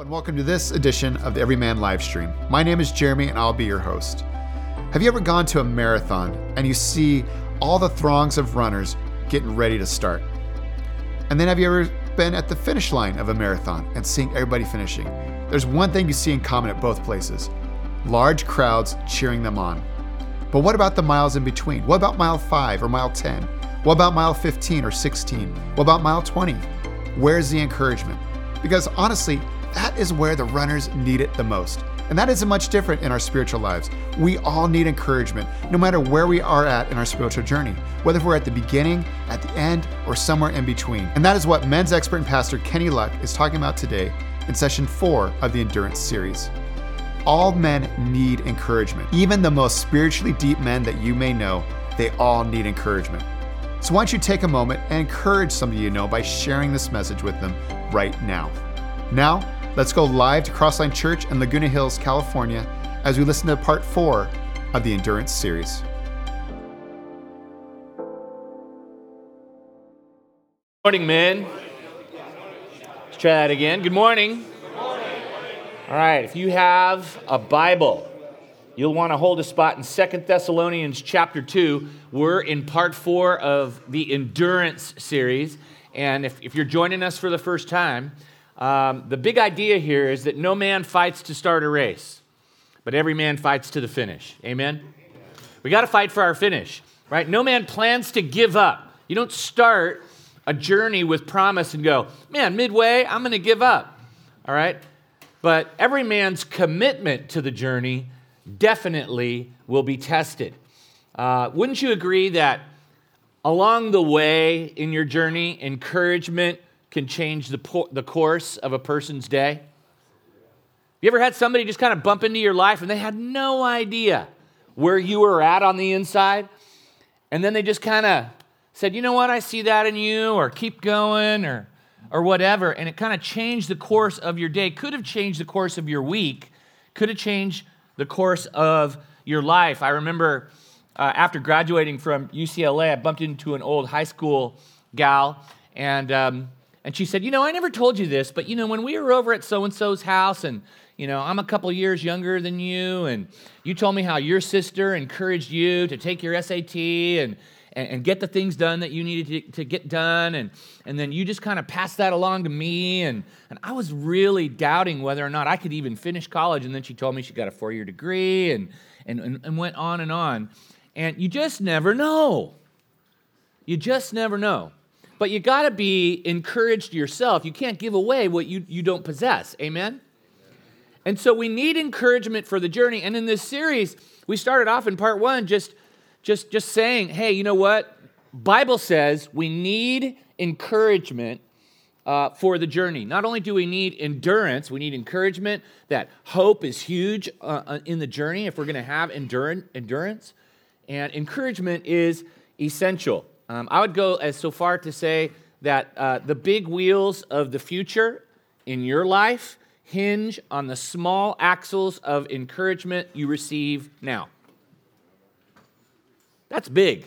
and welcome to this edition of the Everyman Livestream. My name is Jeremy and I'll be your host. Have you ever gone to a marathon and you see all the throngs of runners getting ready to start? And then have you ever been at the finish line of a marathon and seeing everybody finishing? There's one thing you see in common at both places large crowds cheering them on. But what about the miles in between? What about mile 5 or mile 10? What about mile 15 or 16? What about mile 20? Where's the encouragement? Because honestly, that is where the runners need it the most. And that isn't much different in our spiritual lives. We all need encouragement, no matter where we are at in our spiritual journey, whether we're at the beginning, at the end, or somewhere in between. And that is what men's expert and pastor Kenny Luck is talking about today in session four of the Endurance series. All men need encouragement. Even the most spiritually deep men that you may know, they all need encouragement. So why don't you take a moment and encourage somebody you know by sharing this message with them right now. Now, Let's go live to Crossline Church in Laguna Hills, California, as we listen to part four of the Endurance series. Morning, men. Let's try that again. Good morning. All right, if you have a Bible, you'll want to hold a spot in Second Thessalonians chapter 2. We're in part 4 of the Endurance series. And if, if you're joining us for the first time, um, the big idea here is that no man fights to start a race, but every man fights to the finish. Amen? We got to fight for our finish, right? No man plans to give up. You don't start a journey with promise and go, man, midway, I'm going to give up. All right? But every man's commitment to the journey definitely will be tested. Uh, wouldn't you agree that along the way in your journey, encouragement can change the, po- the course of a person's day? You ever had somebody just kind of bump into your life and they had no idea where you were at on the inside? And then they just kind of said, you know what, I see that in you, or keep going, or, or whatever. And it kind of changed the course of your day. Could have changed the course of your week, could have changed the course of your life. I remember uh, after graduating from UCLA, I bumped into an old high school gal, and um, and she said, You know, I never told you this, but you know, when we were over at so and so's house, and you know, I'm a couple years younger than you, and you told me how your sister encouraged you to take your SAT and and, and get the things done that you needed to, to get done. And, and then you just kind of passed that along to me. And, and I was really doubting whether or not I could even finish college. And then she told me she got a four year degree and, and, and, and went on and on. And you just never know. You just never know. But you got to be encouraged yourself. You can't give away what you, you don't possess. Amen? And so we need encouragement for the journey. And in this series, we started off in part one just, just, just saying, hey, you know what? Bible says we need encouragement uh, for the journey. Not only do we need endurance, we need encouragement that hope is huge uh, uh in the journey if we're going to have endurance. And encouragement is essential. Um, I would go as so far to say that uh, the big wheels of the future in your life hinge on the small axles of encouragement you receive now. That's big.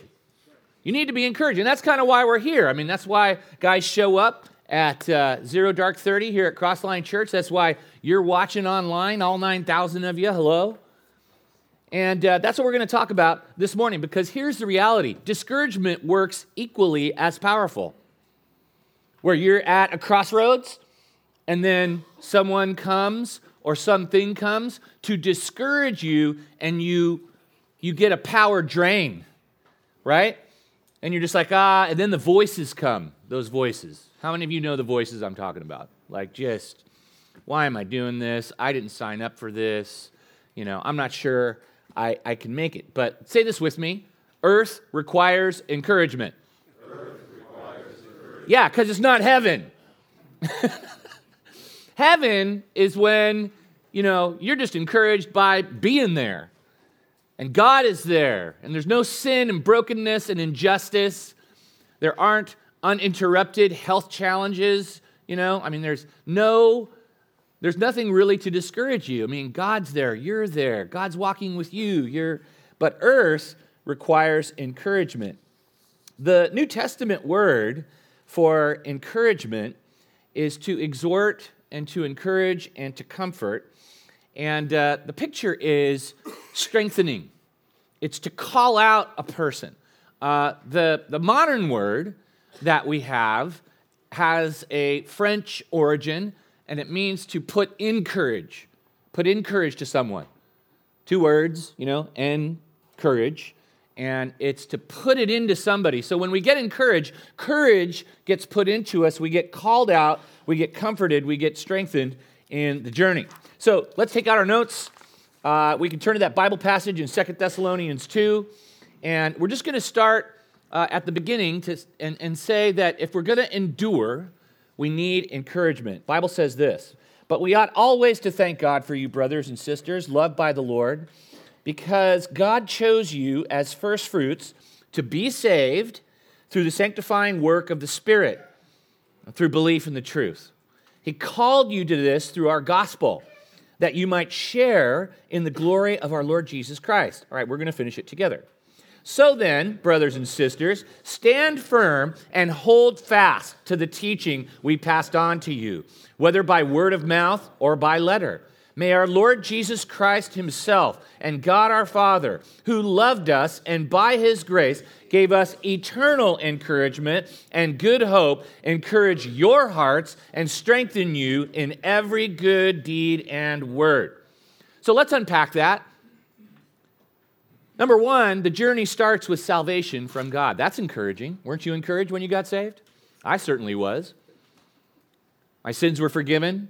You need to be encouraged. And that's kind of why we're here. I mean, that's why guys show up at uh, Zero Dark 30 here at Crossline Church. That's why you're watching online, all 9,000 of you. Hello. And uh, that's what we're going to talk about this morning because here's the reality. Discouragement works equally as powerful. Where you're at a crossroads and then someone comes or something comes to discourage you and you you get a power drain right? And you're just like ah and then the voices come those voices. How many of you know the voices i'm talking about? Like just why am i doing this? I didn't sign up for this. You know i'm not sure I, I can make it. But say this with me Earth requires encouragement. Earth requires encouragement. Yeah, because it's not heaven. heaven is when, you know, you're just encouraged by being there. And God is there. And there's no sin and brokenness and injustice. There aren't uninterrupted health challenges. You know, I mean, there's no there's nothing really to discourage you. I mean, God's there, you're there, God's walking with you. You're but earth requires encouragement. The New Testament word for encouragement is to exhort and to encourage and to comfort. And uh, the picture is strengthening, it's to call out a person. Uh, the, the modern word that we have has a French origin, and it means to put in courage, put in courage to someone. Two words, you know, and encourage and it's to put it into somebody. So when we get encouraged, courage gets put into us. We get called out, we get comforted, we get strengthened in the journey. So let's take out our notes. Uh, we can turn to that Bible passage in Second Thessalonians 2, and we're just going to start uh, at the beginning to, and, and say that if we're going to endure, we need encouragement. Bible says this, but we ought always to thank God for you, brothers and sisters, loved by the Lord because God chose you as first fruits to be saved through the sanctifying work of the Spirit, through belief in the truth. He called you to this through our gospel, that you might share in the glory of our Lord Jesus Christ. All right, we're going to finish it together. So then, brothers and sisters, stand firm and hold fast to the teaching we passed on to you, whether by word of mouth or by letter May our Lord Jesus Christ Himself and God our Father, who loved us and by His grace gave us eternal encouragement and good hope, encourage your hearts and strengthen you in every good deed and word. So let's unpack that. Number one, the journey starts with salvation from God. That's encouraging. Weren't you encouraged when you got saved? I certainly was. My sins were forgiven.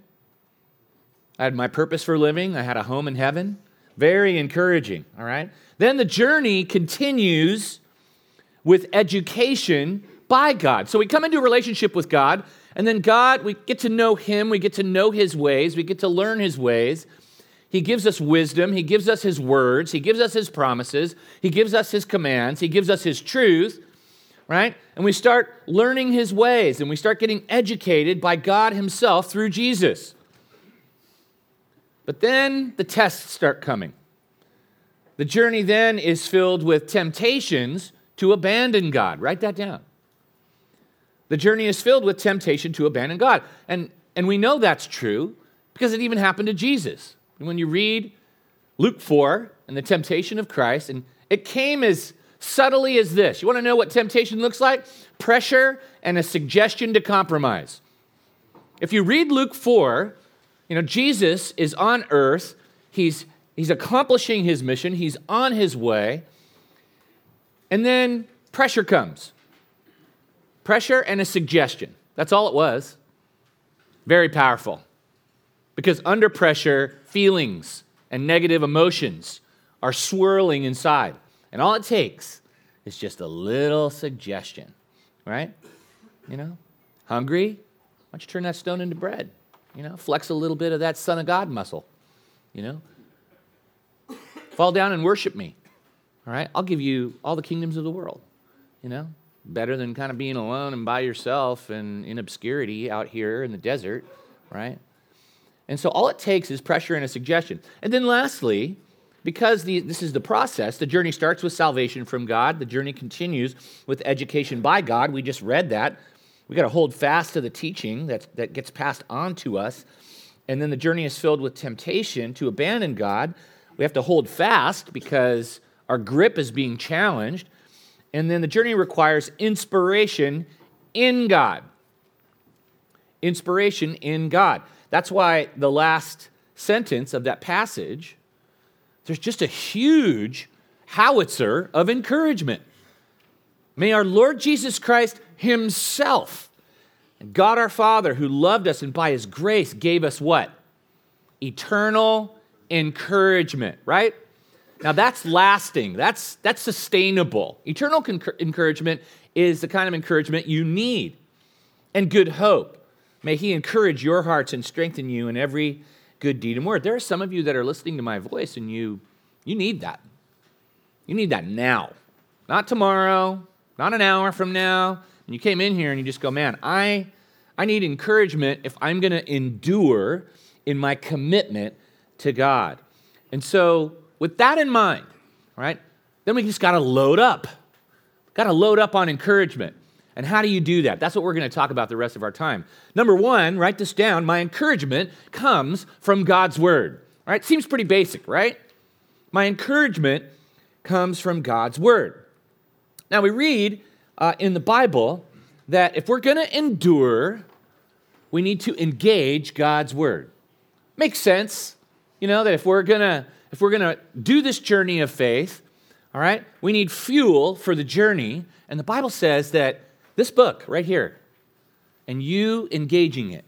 I had my purpose for living. I had a home in heaven. Very encouraging, all right? Then the journey continues with education by God. So we come into a relationship with God, and then God, we get to know Him, we get to know His ways, we get to learn His ways. He gives us wisdom, He gives us His words, He gives us His promises, He gives us His commands, He gives us His truth, right? And we start learning His ways, and we start getting educated by God Himself through Jesus. But then the tests start coming. The journey then is filled with temptations to abandon God. Write that down. The journey is filled with temptation to abandon God. And, and we know that's true because it even happened to Jesus. And when you read Luke 4 and the temptation of Christ, and it came as subtly as this. You want to know what temptation looks like? Pressure and a suggestion to compromise. If you read Luke 4, you know, Jesus is on earth, he's, he's accomplishing his mission, he's on his way, and then pressure comes. Pressure and a suggestion. That's all it was. Very powerful. Because under pressure, feelings and negative emotions are swirling inside. And all it takes is just a little suggestion, right? You know, hungry? Why don't you turn that stone into bread? You know, flex a little bit of that Son of God muscle. You know, fall down and worship me. All right, I'll give you all the kingdoms of the world. You know, better than kind of being alone and by yourself and in obscurity out here in the desert, right? And so all it takes is pressure and a suggestion. And then lastly, because the, this is the process, the journey starts with salvation from God, the journey continues with education by God. We just read that. We got to hold fast to the teaching that, that gets passed on to us. And then the journey is filled with temptation to abandon God. We have to hold fast because our grip is being challenged. And then the journey requires inspiration in God. Inspiration in God. That's why the last sentence of that passage, there's just a huge howitzer of encouragement. May our Lord Jesus Christ Himself. And God our Father, who loved us and by His grace gave us what? Eternal encouragement, right? Now that's lasting, that's, that's sustainable. Eternal concur- encouragement is the kind of encouragement you need and good hope. May He encourage your hearts and strengthen you in every good deed and word. There are some of you that are listening to my voice and you, you need that. You need that now, not tomorrow, not an hour from now, and you came in here and you just go, man, I, I need encouragement if I'm going to endure in my commitment to God. And so, with that in mind, right, then we just got to load up. Got to load up on encouragement. And how do you do that? That's what we're going to talk about the rest of our time. Number one, write this down. My encouragement comes from God's word. All right, seems pretty basic, right? My encouragement comes from God's word. Now, we read uh, in the Bible that if we're going to endure, we need to engage God's word. Makes sense, you know, that if we're going to if we're going to do this journey of faith, all right, we need fuel for the journey. And the Bible says that this book right here, and you engaging it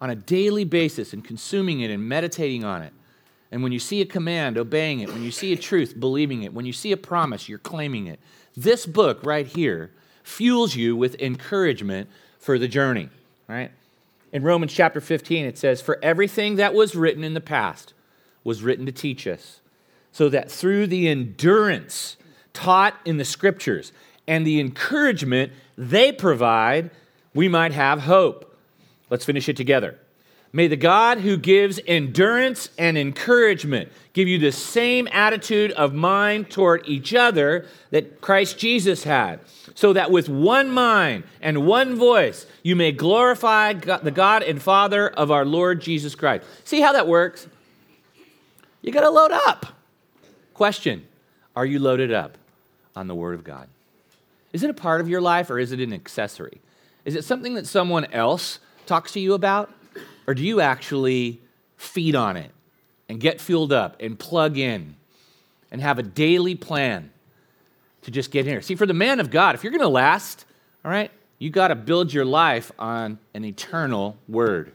on a daily basis and consuming it and meditating on it, and when you see a command, obeying it, when you see a truth, believing it, when you see a promise, you're claiming it. This book right here fuels you with encouragement for the journey, right? In Romans chapter 15, it says, For everything that was written in the past was written to teach us, so that through the endurance taught in the scriptures and the encouragement they provide, we might have hope. Let's finish it together. May the God who gives endurance and encouragement give you the same attitude of mind toward each other that Christ Jesus had, so that with one mind and one voice you may glorify God, the God and Father of our Lord Jesus Christ. See how that works? You got to load up. Question Are you loaded up on the Word of God? Is it a part of your life or is it an accessory? Is it something that someone else talks to you about? Or do you actually feed on it and get fueled up and plug in and have a daily plan to just get here? See, for the man of God, if you're going to last, all right, you got to build your life on an eternal word,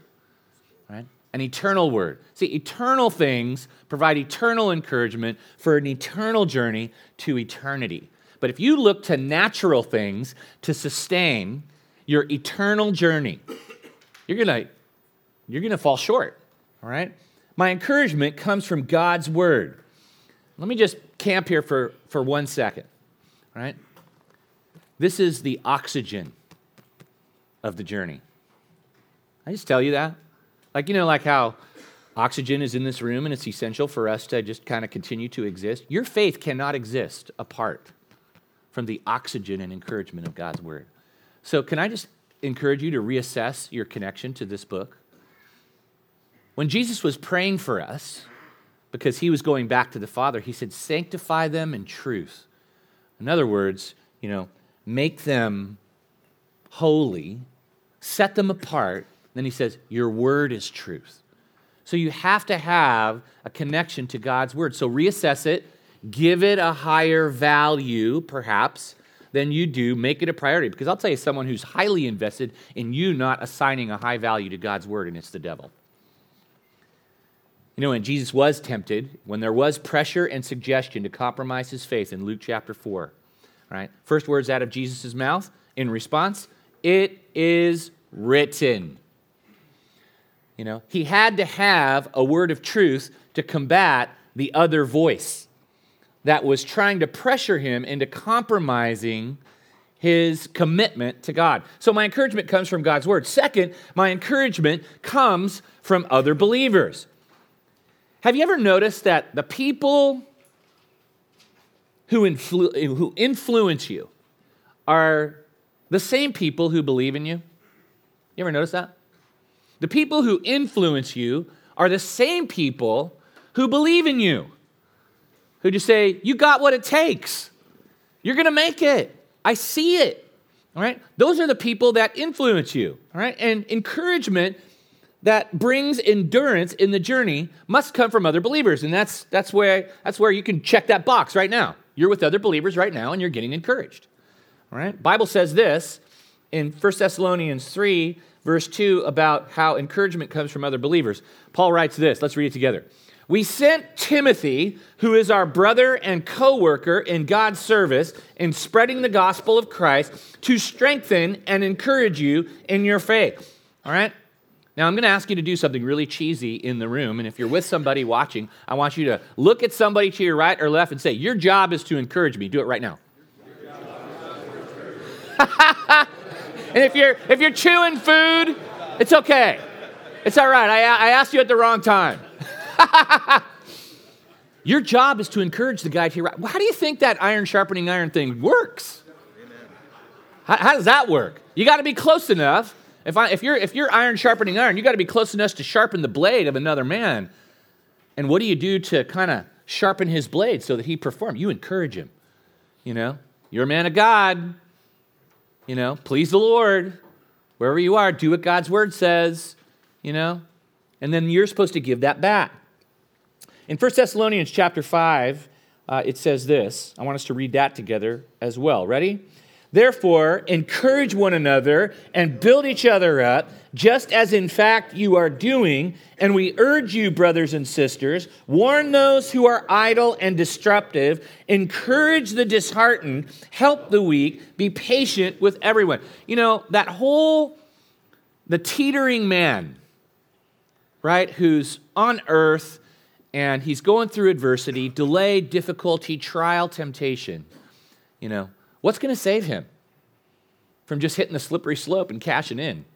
right? An eternal word. See, eternal things provide eternal encouragement for an eternal journey to eternity. But if you look to natural things to sustain your eternal journey, you're going to you're going to fall short, all right? My encouragement comes from God's word. Let me just camp here for, for one second, all right? This is the oxygen of the journey. I just tell you that. Like, you know, like how oxygen is in this room and it's essential for us to just kind of continue to exist. Your faith cannot exist apart from the oxygen and encouragement of God's word. So, can I just encourage you to reassess your connection to this book? When Jesus was praying for us, because he was going back to the Father, he said, Sanctify them in truth. In other words, you know, make them holy, set them apart. Then he says, Your word is truth. So you have to have a connection to God's word. So reassess it, give it a higher value, perhaps, than you do. Make it a priority. Because I'll tell you, someone who's highly invested in you not assigning a high value to God's word, and it's the devil. You know, when Jesus was tempted, when there was pressure and suggestion to compromise his faith in Luke chapter 4, right? First words out of Jesus' mouth in response, it is written. You know, he had to have a word of truth to combat the other voice that was trying to pressure him into compromising his commitment to God. So, my encouragement comes from God's word. Second, my encouragement comes from other believers. Have you ever noticed that the people who, influ- who influence you are the same people who believe in you? You ever notice that? The people who influence you are the same people who believe in you, who just say, You got what it takes. You're going to make it. I see it. All right? Those are the people that influence you. All right? And encouragement that brings endurance in the journey must come from other believers. And that's, that's, where, that's where you can check that box right now. You're with other believers right now and you're getting encouraged. All right? Bible says this in 1 Thessalonians 3, verse 2, about how encouragement comes from other believers. Paul writes this. Let's read it together. We sent Timothy, who is our brother and co worker in God's service in spreading the gospel of Christ, to strengthen and encourage you in your faith. All right? Now, I'm going to ask you to do something really cheesy in the room. And if you're with somebody watching, I want you to look at somebody to your right or left and say, Your job is to encourage me. Do it right now. and if you're, if you're chewing food, it's okay. It's all right. I, I asked you at the wrong time. your job is to encourage the guy to. Well, how do you think that iron sharpening iron thing works? How, how does that work? You got to be close enough. If, I, if, you're, if you're iron sharpening iron, you got to be close enough to sharpen the blade of another man. And what do you do to kind of sharpen his blade so that he performs? You encourage him. You know, you're a man of God. You know, please the Lord. Wherever you are, do what God's word says. You know, and then you're supposed to give that back. In 1 Thessalonians chapter 5, uh, it says this. I want us to read that together as well. Ready? Therefore, encourage one another and build each other up, just as in fact you are doing. And we urge you, brothers and sisters, warn those who are idle and disruptive, encourage the disheartened, help the weak, be patient with everyone. You know, that whole, the teetering man, right, who's on earth and he's going through adversity, delay, difficulty, trial, temptation. You know, what's going to save him from just hitting the slippery slope and cashing in?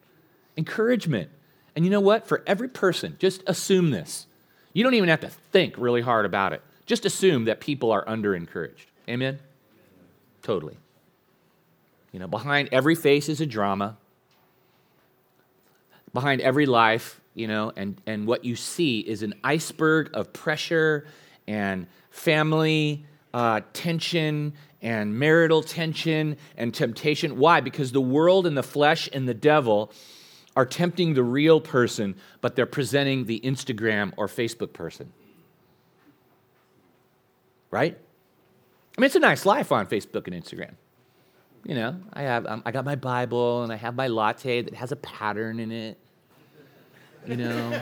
Encouragement. And you know what? For every person, just assume this. You don't even have to think really hard about it. Just assume that people are under encouraged. Amen? Totally. You know, behind every face is a drama. Behind every life you know, and, and what you see is an iceberg of pressure and family uh, tension and marital tension and temptation. Why? Because the world and the flesh and the devil are tempting the real person, but they're presenting the Instagram or Facebook person. Right? I mean, it's a nice life on Facebook and Instagram. You know, I have um, I got my Bible and I have my latte that has a pattern in it you know.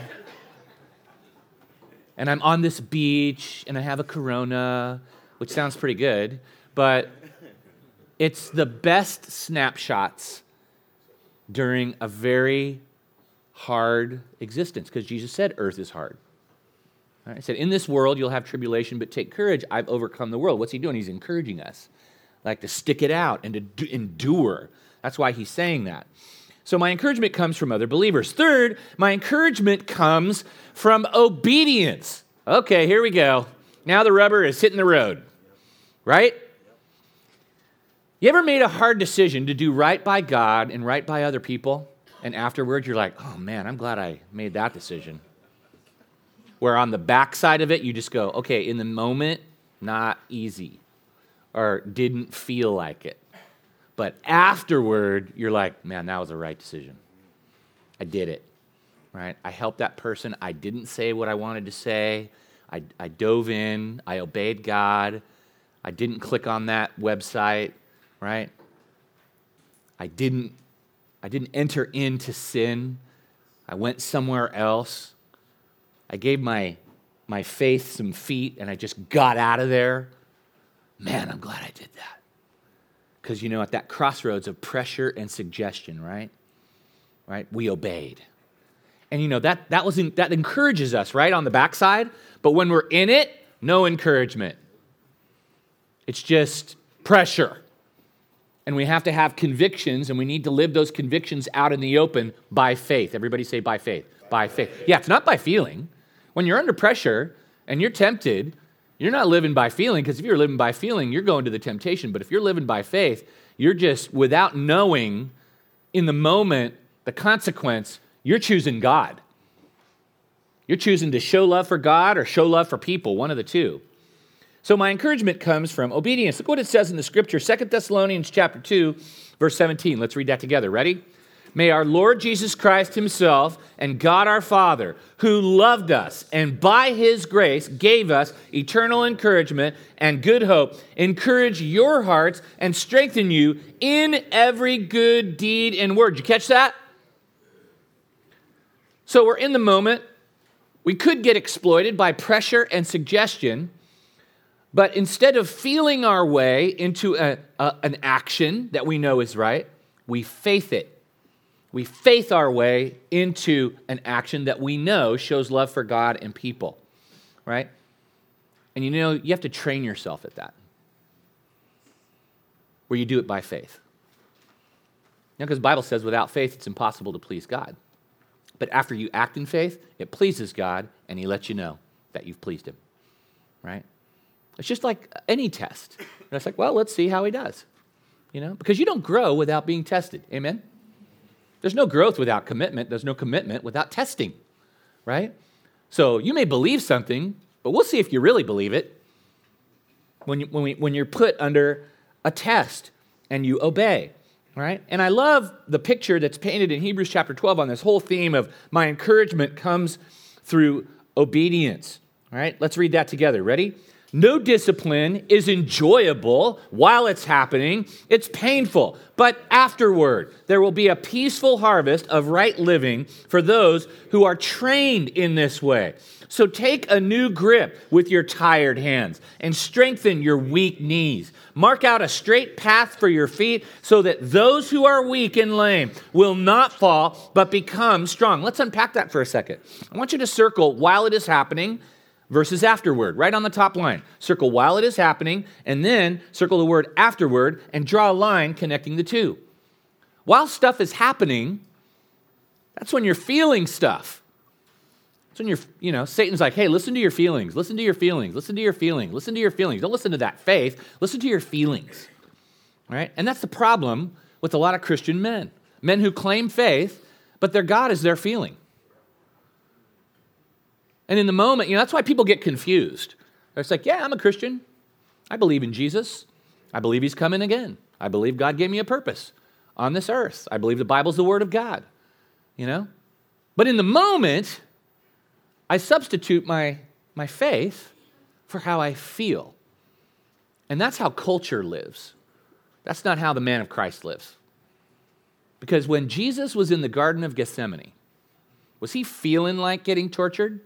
and I'm on this beach and I have a corona, which sounds pretty good, but it's the best snapshots during a very hard existence because Jesus said earth is hard. Right? He said, In this world you'll have tribulation, but take courage. I've overcome the world. What's he doing? He's encouraging us, like to stick it out and to endure. That's why he's saying that. So my encouragement comes from other believers. Third, my encouragement comes from obedience. Okay, here we go. Now the rubber is hitting the road, right? You ever made a hard decision to do right by God and right by other people? And afterwards, you're like, oh man, I'm glad I made that decision. Where on the backside of it, you just go, okay, in the moment, not easy, or didn't feel like it. But afterward, you're like, man, that was the right decision. I did it, right? I helped that person. I didn't say what I wanted to say. I, I dove in. I obeyed God. I didn't click on that website, right? I didn't, I didn't enter into sin. I went somewhere else. I gave my, my faith some feet and I just got out of there. Man, I'm glad I did that. Because, you know, at that crossroads of pressure and suggestion, right? Right? We obeyed. And, you know, that, that, was in, that encourages us, right, on the backside. But when we're in it, no encouragement. It's just pressure. And we have to have convictions, and we need to live those convictions out in the open by faith. Everybody say by faith. By faith. Yeah, it's not by feeling. When you're under pressure and you're tempted, you're not living by feeling, because if you're living by feeling, you're going to the temptation. But if you're living by faith, you're just without knowing in the moment the consequence, you're choosing God. You're choosing to show love for God or show love for people, one of the two. So my encouragement comes from obedience. Look what it says in the scripture, Second Thessalonians chapter 2, verse 17. Let's read that together. Ready? May our Lord Jesus Christ Himself and God our Father, who loved us and by His grace gave us eternal encouragement and good hope, encourage your hearts and strengthen you in every good deed and word. Did you catch that? So we're in the moment. We could get exploited by pressure and suggestion, but instead of feeling our way into a, a, an action that we know is right, we faith it we faith our way into an action that we know shows love for God and people, right? And you know, you have to train yourself at that, where you do it by faith. You know, because the Bible says without faith, it's impossible to please God. But after you act in faith, it pleases God, and He lets you know that you've pleased Him, right? It's just like any test. And it's like, well, let's see how He does. You know, because you don't grow without being tested. Amen? There's no growth without commitment. There's no commitment without testing, right? So you may believe something, but we'll see if you really believe it when, you, when, we, when you're put under a test and you obey, right? And I love the picture that's painted in Hebrews chapter 12 on this whole theme of my encouragement comes through obedience, right? Let's read that together. Ready? No discipline is enjoyable while it's happening. It's painful. But afterward, there will be a peaceful harvest of right living for those who are trained in this way. So take a new grip with your tired hands and strengthen your weak knees. Mark out a straight path for your feet so that those who are weak and lame will not fall but become strong. Let's unpack that for a second. I want you to circle while it is happening versus afterward, right on the top line. Circle while it is happening, and then circle the word afterward and draw a line connecting the two. While stuff is happening, that's when you're feeling stuff. That's when you're, you know, Satan's like, hey, listen to your feelings, listen to your feelings, listen to your feelings, listen to your feelings. Don't listen to that faith, listen to your feelings. Right? And that's the problem with a lot of Christian men. Men who claim faith, but their God is their feeling. And in the moment, you know, that's why people get confused. It's like, yeah, I'm a Christian. I believe in Jesus. I believe he's coming again. I believe God gave me a purpose on this earth. I believe the Bible's the word of God. You know? But in the moment, I substitute my, my faith for how I feel. And that's how culture lives. That's not how the man of Christ lives. Because when Jesus was in the Garden of Gethsemane, was he feeling like getting tortured?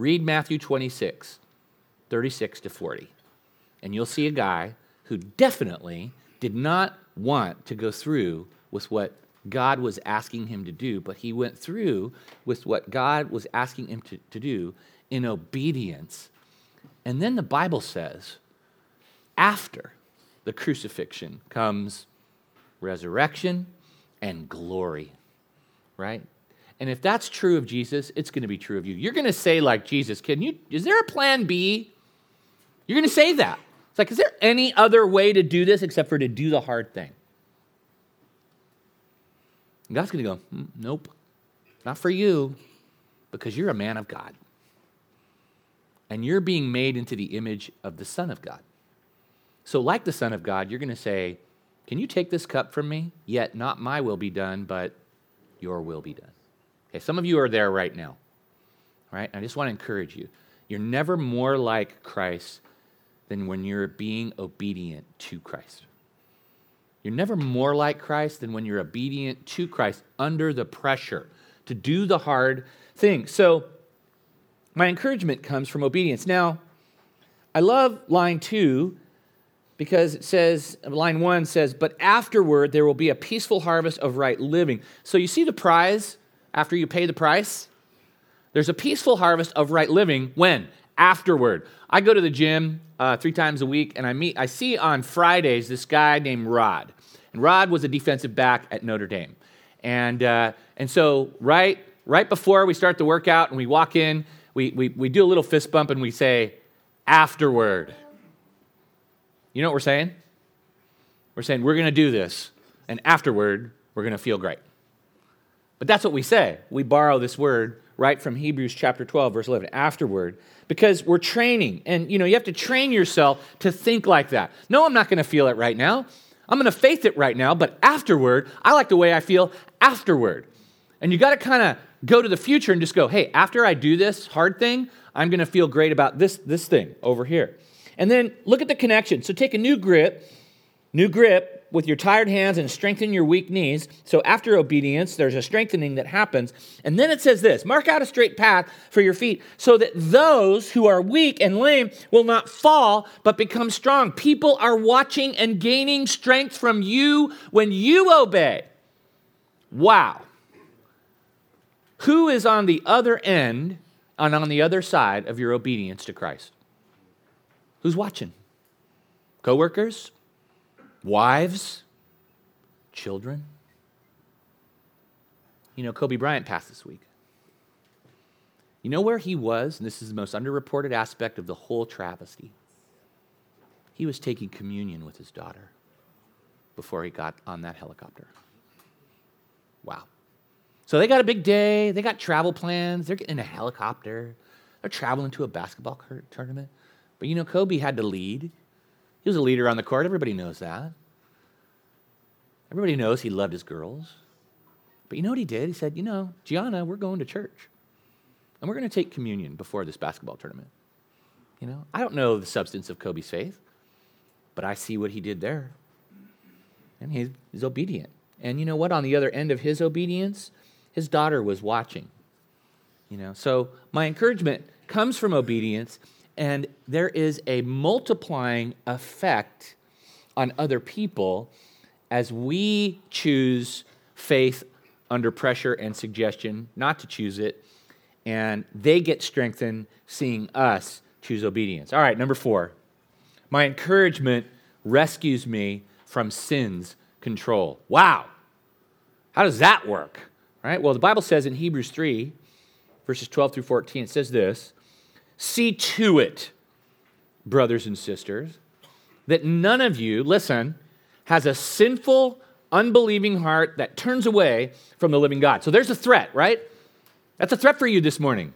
Read Matthew 26, 36 to 40, and you'll see a guy who definitely did not want to go through with what God was asking him to do, but he went through with what God was asking him to, to do in obedience. And then the Bible says, after the crucifixion comes resurrection and glory, right? And if that's true of Jesus, it's going to be true of you. You're going to say, like Jesus, can you, is there a plan B? You're going to say that. It's like, is there any other way to do this except for to do the hard thing? And God's going to go, mm, nope, not for you, because you're a man of God. And you're being made into the image of the Son of God. So, like the Son of God, you're going to say, Can you take this cup from me? Yet not my will be done, but your will be done. Okay, some of you are there right now. Right? I just want to encourage you. You're never more like Christ than when you're being obedient to Christ. You're never more like Christ than when you're obedient to Christ under the pressure to do the hard thing. So, my encouragement comes from obedience. Now, I love line two because it says, line one says, but afterward there will be a peaceful harvest of right living. So, you see the prize after you pay the price? There's a peaceful harvest of right living when? Afterward. I go to the gym uh, three times a week and I meet, I see on Fridays this guy named Rod. And Rod was a defensive back at Notre Dame. And, uh, and so, right, right before we start the workout and we walk in, we, we, we do a little fist bump and we say, afterward. You know what we're saying? We're saying, we're going to do this. And afterward, we're going to feel great. But that's what we say. We borrow this word right from Hebrews chapter 12, verse 11, afterward, because we're training. And, you know, you have to train yourself to think like that. No, I'm not going to feel it right now. I'm going to faith it right now, but afterward, I like the way I feel afterward. And you got to kind of go to the future and just go, hey, after I do this hard thing, I'm going to feel great about this, this thing over here. And then look at the connection. So take a new grip, new grip, with your tired hands and strengthen your weak knees. So after obedience, there's a strengthening that happens. And then it says this mark out a straight path for your feet so that those who are weak and lame will not fall but become strong. People are watching and gaining strength from you when you obey. Wow. Who is on the other end and on the other side of your obedience to Christ? Who's watching? Coworkers? Wives, children. You know, Kobe Bryant passed this week. You know where he was? And this is the most underreported aspect of the whole travesty. he was taking communion with his daughter before he got on that helicopter. Wow. So they got a big day, they got travel plans, they're getting in a helicopter, they're traveling to a basketball tournament. But you know, Kobe had to lead. He was a leader on the court, everybody knows that. Everybody knows he loved his girls. But you know what he did? He said, You know, Gianna, we're going to church. And we're going to take communion before this basketball tournament. You know, I don't know the substance of Kobe's faith, but I see what he did there. And he's, he's obedient. And you know what? On the other end of his obedience, his daughter was watching. You know, so my encouragement comes from obedience, and there is a multiplying effect on other people as we choose faith under pressure and suggestion not to choose it, and they get strengthened seeing us choose obedience. All right, number four. My encouragement rescues me from sin's control. Wow. How does that work? Right? Well, the Bible says in Hebrews 3, verses 12 through 14, it says this See to it, brothers and sisters, that none of you, listen, has a sinful, unbelieving heart that turns away from the living God. So there's a threat, right? That's a threat for you this morning.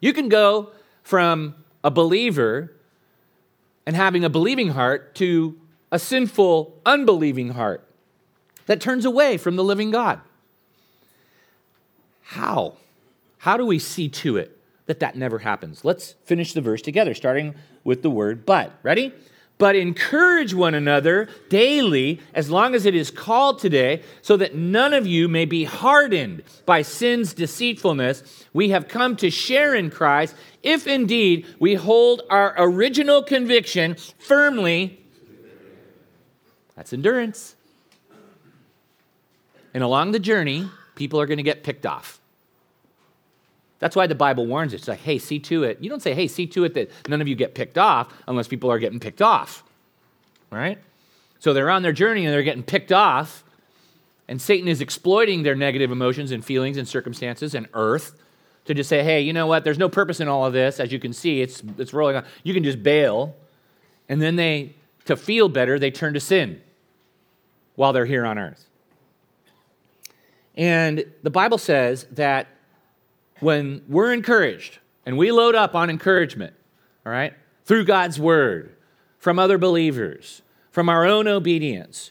You can go from a believer and having a believing heart to a sinful, unbelieving heart that turns away from the living God. How? How do we see to it that that never happens? Let's finish the verse together, starting with the word but. Ready? but encourage one another daily as long as it is called today, so that none of you may be hardened by sin's deceitfulness. We have come to share in Christ if indeed we hold our original conviction firmly. That's endurance. And along the journey, people are going to get picked off. That's why the Bible warns. It's like, hey, see to it. You don't say, hey, see to it that none of you get picked off unless people are getting picked off. Right? So they're on their journey and they're getting picked off. And Satan is exploiting their negative emotions and feelings and circumstances and earth to just say, hey, you know what? There's no purpose in all of this. As you can see, it's, it's rolling on. You can just bail. And then they, to feel better, they turn to sin while they're here on earth. And the Bible says that when we're encouraged and we load up on encouragement, all right, through God's word, from other believers, from our own obedience,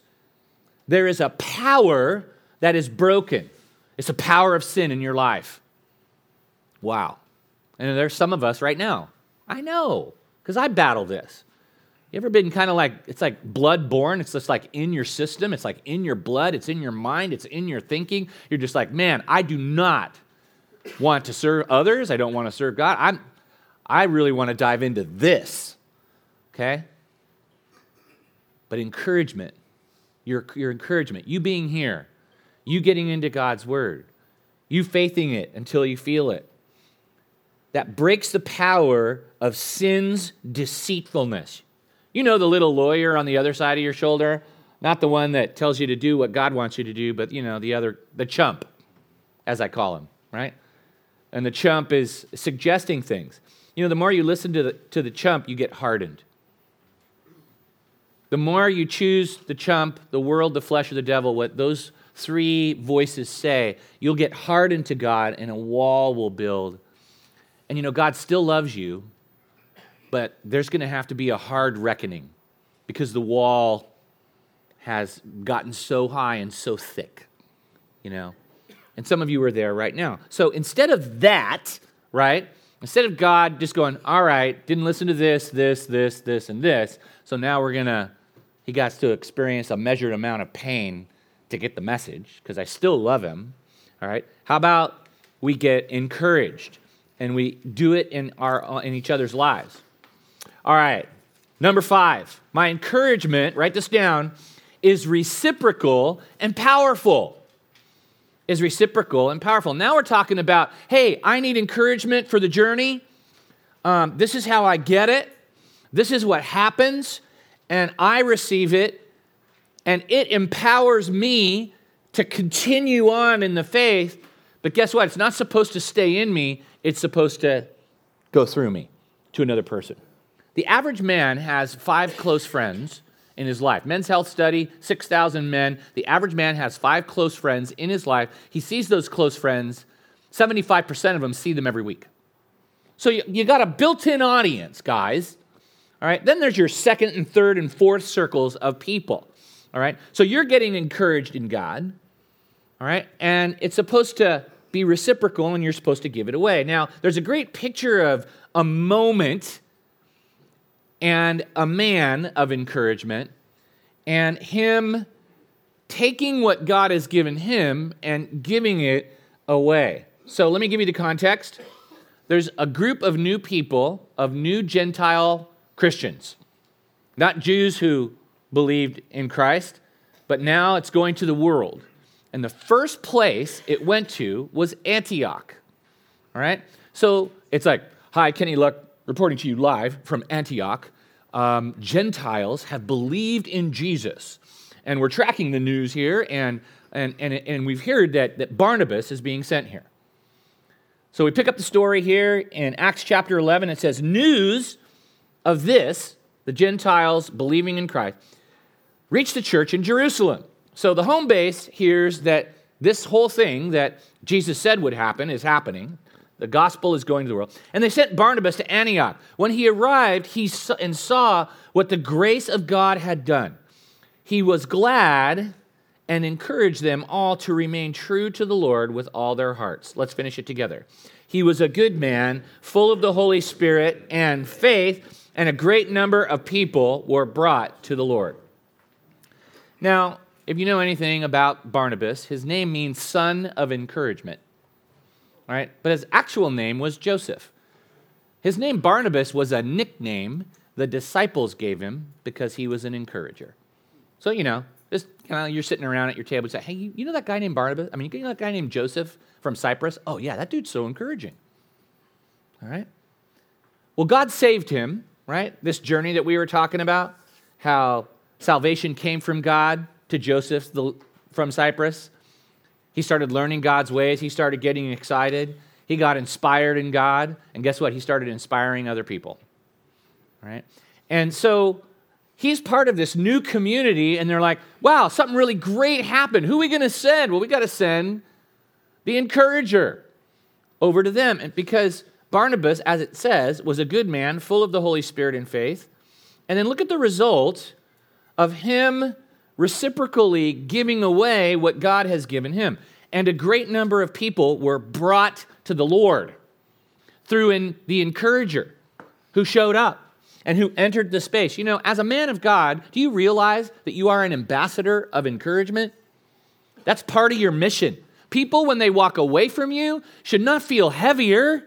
there is a power that is broken. It's a power of sin in your life. Wow. And there's some of us right now. I know, because I battle this. You ever been kind of like, it's like blood born? It's just like in your system. It's like in your blood. It's in your mind. It's in your thinking. You're just like, man, I do not want to serve others. I don't want to serve God. I'm, I really want to dive into this. Okay? But encouragement, your, your encouragement, you being here, you getting into God's word, you faithing it until you feel it, that breaks the power of sin's deceitfulness. You know the little lawyer on the other side of your shoulder? Not the one that tells you to do what God wants you to do, but you know, the other, the chump, as I call him, right? And the chump is suggesting things. You know, the more you listen to the, to the chump, you get hardened. The more you choose the chump, the world, the flesh, or the devil, what those three voices say, you'll get hardened to God and a wall will build. And you know, God still loves you, but there's going to have to be a hard reckoning because the wall has gotten so high and so thick, you know. And some of you are there right now. So instead of that, right, instead of God just going, all right, didn't listen to this, this, this, this, and this, so now we're going to, he got to experience a measured amount of pain to get the message, because I still love him, all right? How about we get encouraged and we do it in, our, in each other's lives? All right, number five, my encouragement, write this down, is reciprocal and powerful is reciprocal and powerful. Now we're talking about, hey, I need encouragement for the journey. Um, this is how I get it. This is what happens, and I receive it, and it empowers me to continue on in the faith. But guess what? It's not supposed to stay in me, it's supposed to go through me to another person. the average man has five close friends in his life. Men's Health Study 6,000 men. The average man has five close friends in his life. He sees those close friends, 75% of them see them every week. So you, you got a built in audience, guys. All right. Then there's your second and third and fourth circles of people. All right. So you're getting encouraged in God. All right. And it's supposed to be reciprocal and you're supposed to give it away. Now, there's a great picture of a moment and a man of encouragement and him taking what God has given him and giving it away. So let me give you the context. There's a group of new people, of new Gentile Christians, not Jews who believed in Christ, but now it's going to the world. And the first place it went to was Antioch. All right? So it's like, hi, Kenny Luck reporting to you live from Antioch. Um, Gentiles have believed in Jesus. And we're tracking the news here, and, and, and, and we've heard that, that Barnabas is being sent here. So we pick up the story here in Acts chapter 11. It says, News of this, the Gentiles believing in Christ, reached the church in Jerusalem. So the home base hears that this whole thing that Jesus said would happen is happening. The gospel is going to the world. And they sent Barnabas to Antioch. When he arrived, he saw, and saw what the grace of God had done. He was glad and encouraged them all to remain true to the Lord with all their hearts. Let's finish it together. He was a good man, full of the Holy Spirit and faith, and a great number of people were brought to the Lord. Now, if you know anything about Barnabas, his name means son of encouragement. Right? But his actual name was Joseph. His name Barnabas was a nickname the disciples gave him because he was an encourager. So, you know, just kind of you're sitting around at your table and say, hey, you know that guy named Barnabas? I mean, you know that guy named Joseph from Cyprus? Oh, yeah, that dude's so encouraging. All right? Well, God saved him, right? This journey that we were talking about, how salvation came from God to Joseph the, from Cyprus. He started learning God's ways. He started getting excited. He got inspired in God. And guess what? He started inspiring other people. Right? And so he's part of this new community, and they're like, wow, something really great happened. Who are we going to send? Well, we got to send the encourager over to them. And because Barnabas, as it says, was a good man, full of the Holy Spirit and faith. And then look at the result of him reciprocally giving away what God has given him. And a great number of people were brought to the Lord through in the encourager who showed up and who entered the space. You know, as a man of God, do you realize that you are an ambassador of encouragement? That's part of your mission. People, when they walk away from you, should not feel heavier,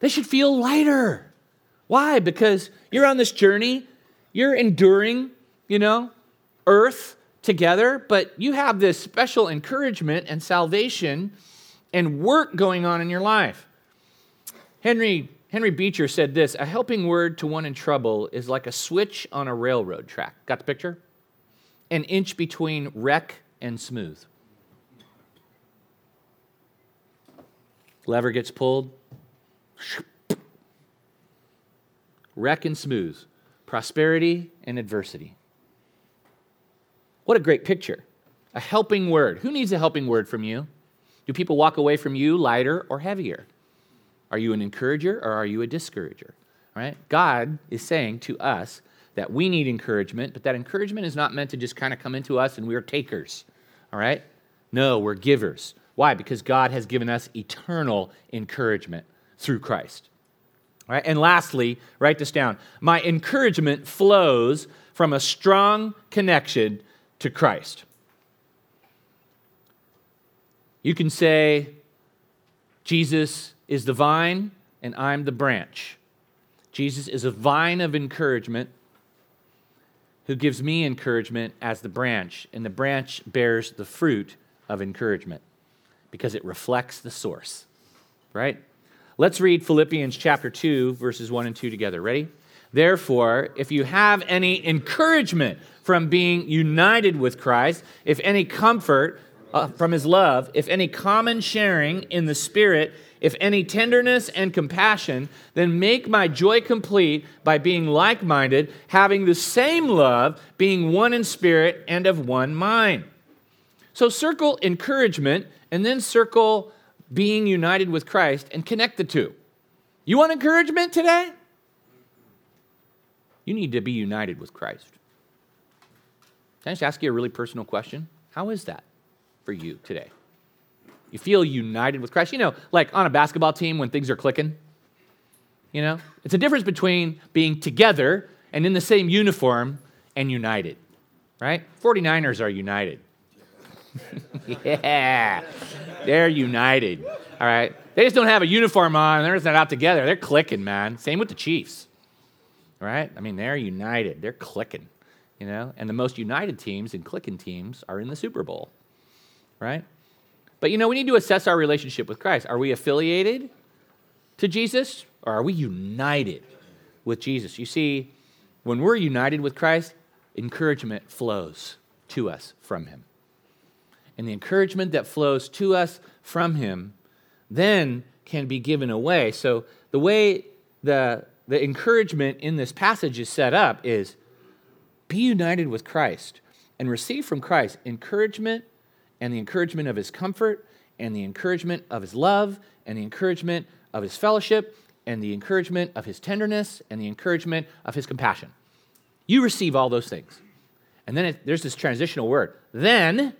they should feel lighter. Why? Because you're on this journey, you're enduring, you know, earth together, but you have this special encouragement and salvation and work going on in your life. Henry, Henry Beecher said this A helping word to one in trouble is like a switch on a railroad track. Got the picture? An inch between wreck and smooth. Lever gets pulled. Wreck and smooth. Prosperity and adversity. What a great picture. A helping word. Who needs a helping word from you? Do people walk away from you lighter or heavier? Are you an encourager or are you a discourager? Right? God is saying to us that we need encouragement, but that encouragement is not meant to just kind of come into us and we're takers. All right? No, we're givers. Why? Because God has given us eternal encouragement through Christ. All right? And lastly, write this down. My encouragement flows from a strong connection to Christ. You can say, Jesus is the vine and I'm the branch. Jesus is a vine of encouragement who gives me encouragement as the branch, and the branch bears the fruit of encouragement because it reflects the source, right? Let's read Philippians chapter 2, verses 1 and 2 together. Ready? Therefore, if you have any encouragement from being united with Christ, if any comfort uh, from his love, if any common sharing in the Spirit, if any tenderness and compassion, then make my joy complete by being like minded, having the same love, being one in spirit and of one mind. So circle encouragement and then circle being united with Christ and connect the two. You want encouragement today? You need to be united with Christ. Can I just ask you a really personal question? How is that for you today? You feel united with Christ? You know, like on a basketball team when things are clicking? You know, it's a difference between being together and in the same uniform and united, right? 49ers are united. yeah, they're united, all right? They just don't have a uniform on, they're just not out together. They're clicking, man. Same with the Chiefs, right? I mean, they're united, they're clicking, you know? And the most united teams and clicking teams are in the Super Bowl, right? But you know, we need to assess our relationship with Christ. Are we affiliated to Jesus or are we united with Jesus? You see, when we're united with Christ, encouragement flows to us from Him. And the encouragement that flows to us from Him then can be given away. So the way the, the encouragement in this passage is set up is be united with Christ and receive from Christ encouragement and the encouragement of his comfort, and the encouragement of his love, and the encouragement of his fellowship, and the encouragement of his tenderness, and the encouragement of his compassion. You receive all those things. And then it, there's this transitional word. Then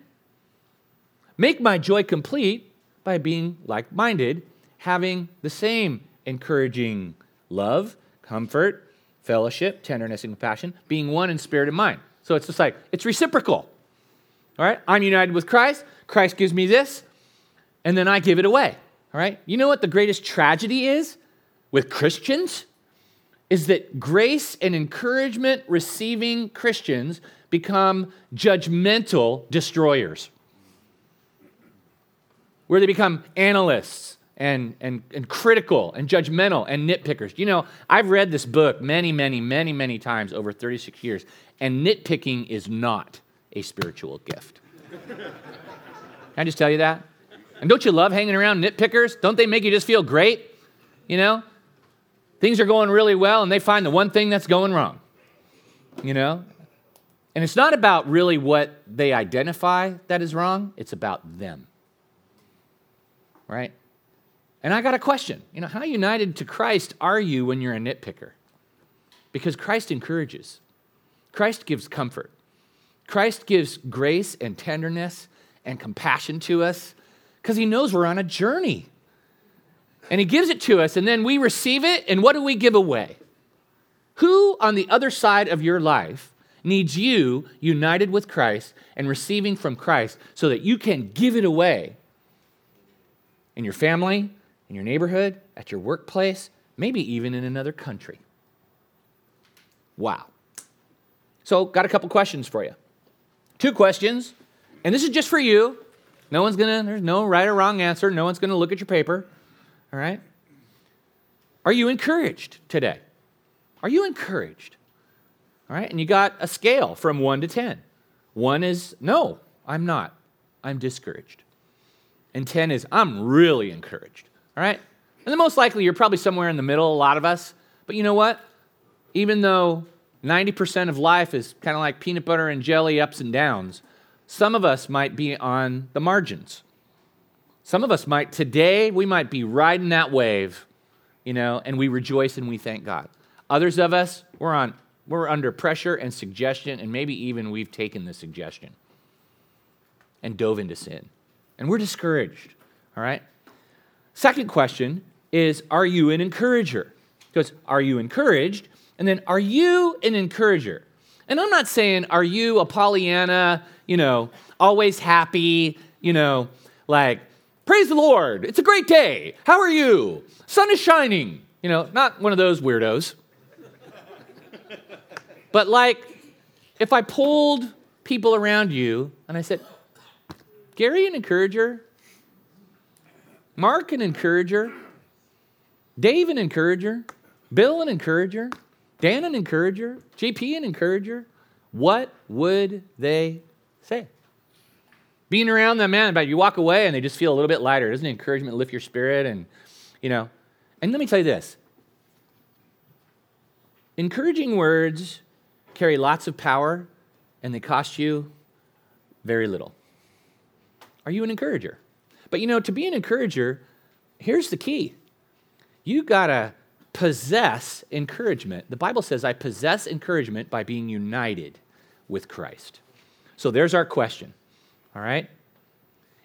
make my joy complete by being like minded, having the same encouraging love, comfort, fellowship, tenderness, and compassion, being one in spirit and mind. So it's just like, it's reciprocal. All right? I'm united with Christ. Christ gives me this, and then I give it away. All right? You know what the greatest tragedy is with Christians? Is that grace and encouragement receiving Christians become judgmental destroyers, where they become analysts and, and, and critical and judgmental and nitpickers. You know, I've read this book many, many, many, many times over 36 years, and nitpicking is not a spiritual gift. Can I just tell you that? And don't you love hanging around nitpickers? Don't they make you just feel great? You know? Things are going really well and they find the one thing that's going wrong. You know? And it's not about really what they identify that is wrong, it's about them. Right? And I got a question. You know, how united to Christ are you when you're a nitpicker? Because Christ encourages. Christ gives comfort. Christ gives grace and tenderness and compassion to us because he knows we're on a journey. And he gives it to us, and then we receive it, and what do we give away? Who on the other side of your life needs you united with Christ and receiving from Christ so that you can give it away in your family, in your neighborhood, at your workplace, maybe even in another country? Wow. So, got a couple questions for you. Two questions, and this is just for you. No one's gonna, there's no right or wrong answer. No one's gonna look at your paper. All right? Are you encouraged today? Are you encouraged? All right, and you got a scale from one to 10. One is, no, I'm not. I'm discouraged. And 10 is, I'm really encouraged. All right? And the most likely you're probably somewhere in the middle, a lot of us. But you know what? Even though 90% of life is kind of like peanut butter and jelly ups and downs. Some of us might be on the margins. Some of us might, today, we might be riding that wave, you know, and we rejoice and we thank God. Others of us, we're on, we're under pressure and suggestion, and maybe even we've taken the suggestion and dove into sin. And we're discouraged, all right? Second question is Are you an encourager? Because are you encouraged? And then, are you an encourager? And I'm not saying, are you a Pollyanna, you know, always happy, you know, like, praise the Lord, it's a great day. How are you? Sun is shining. You know, not one of those weirdos. but like, if I pulled people around you and I said, Gary, an encourager, Mark, an encourager, Dave, an encourager, Bill, an encourager, Dan, an encourager, JP, an encourager, what would they say? being around them, man, but you walk away and they just feel a little bit lighter. Doesn't encouragement lift your spirit? And, you know, and let me tell you this encouraging words carry lots of power and they cost you very little. Are you an encourager? But you know, to be an encourager, here's the key you gotta possess encouragement. The Bible says, I possess encouragement by being united with Christ. So there's our question, all right?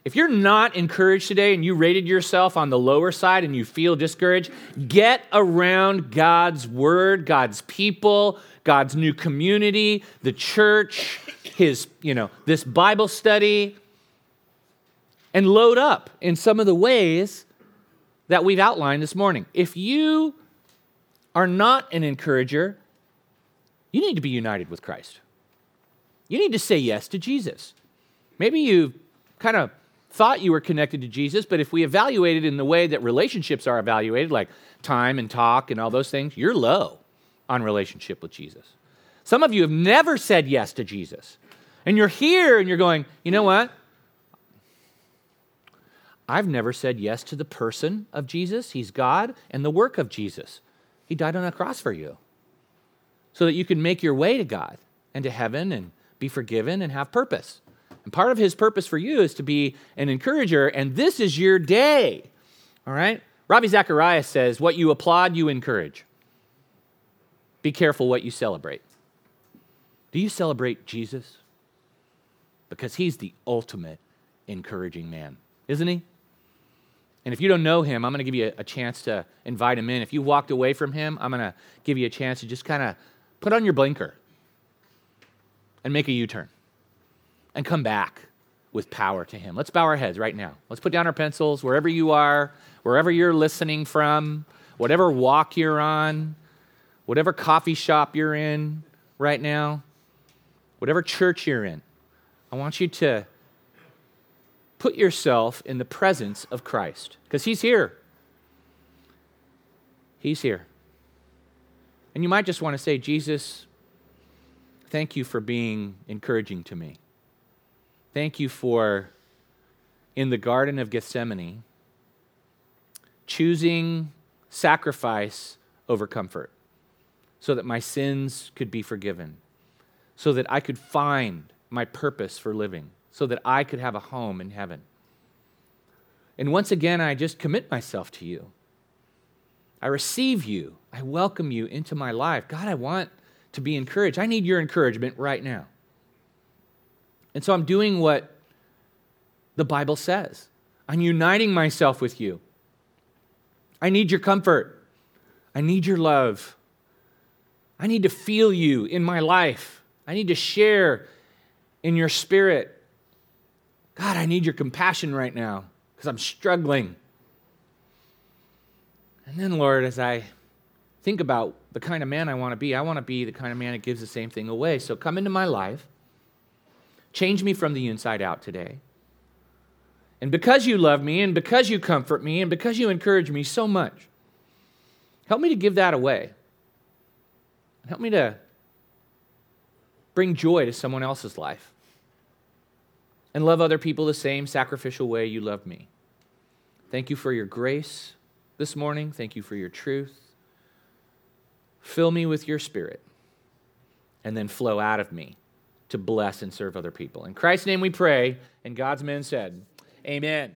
If you're not encouraged today and you rated yourself on the lower side and you feel discouraged, get around God's word, God's people, God's new community, the church, his, you know, this Bible study, and load up in some of the ways that we've outlined this morning. If you are not an encourager, you need to be united with Christ. You need to say yes to Jesus. Maybe you kind of thought you were connected to Jesus, but if we evaluate it in the way that relationships are evaluated, like time and talk and all those things, you're low on relationship with Jesus. Some of you have never said yes to Jesus. And you're here and you're going, you know what? I've never said yes to the person of Jesus. He's God and the work of Jesus. He died on a cross for you so that you can make your way to God and to heaven and be forgiven and have purpose. And part of his purpose for you is to be an encourager, and this is your day. All right? Ravi Zacharias says, What you applaud, you encourage. Be careful what you celebrate. Do you celebrate Jesus? Because he's the ultimate encouraging man, isn't he? And if you don't know him, I'm going to give you a chance to invite him in. If you walked away from him, I'm going to give you a chance to just kind of put on your blinker and make a U turn and come back with power to him. Let's bow our heads right now. Let's put down our pencils wherever you are, wherever you're listening from, whatever walk you're on, whatever coffee shop you're in right now, whatever church you're in. I want you to put yourself in the presence of Christ because He's here. He's here. And you might just want to say, Jesus, thank you for being encouraging to me. Thank you for, in the Garden of Gethsemane, choosing sacrifice over comfort so that my sins could be forgiven, so that I could find my purpose for living so that I could have a home in heaven. And once again, I just commit myself to you. I receive you. I welcome you into my life. God, I want to be encouraged. I need your encouragement right now. And so I'm doing what the Bible says. I'm uniting myself with you. I need your comfort. I need your love. I need to feel you in my life. I need to share in your spirit. God, I need your compassion right now because I'm struggling. And then, Lord, as I think about the kind of man I want to be, I want to be the kind of man that gives the same thing away. So come into my life, change me from the inside out today. And because you love me, and because you comfort me, and because you encourage me so much, help me to give that away. Help me to bring joy to someone else's life and love other people the same sacrificial way you love me. Thank you for your grace this morning. Thank you for your truth. Fill me with your spirit and then flow out of me to bless and serve other people. In Christ's name we pray, and God's men said, Amen.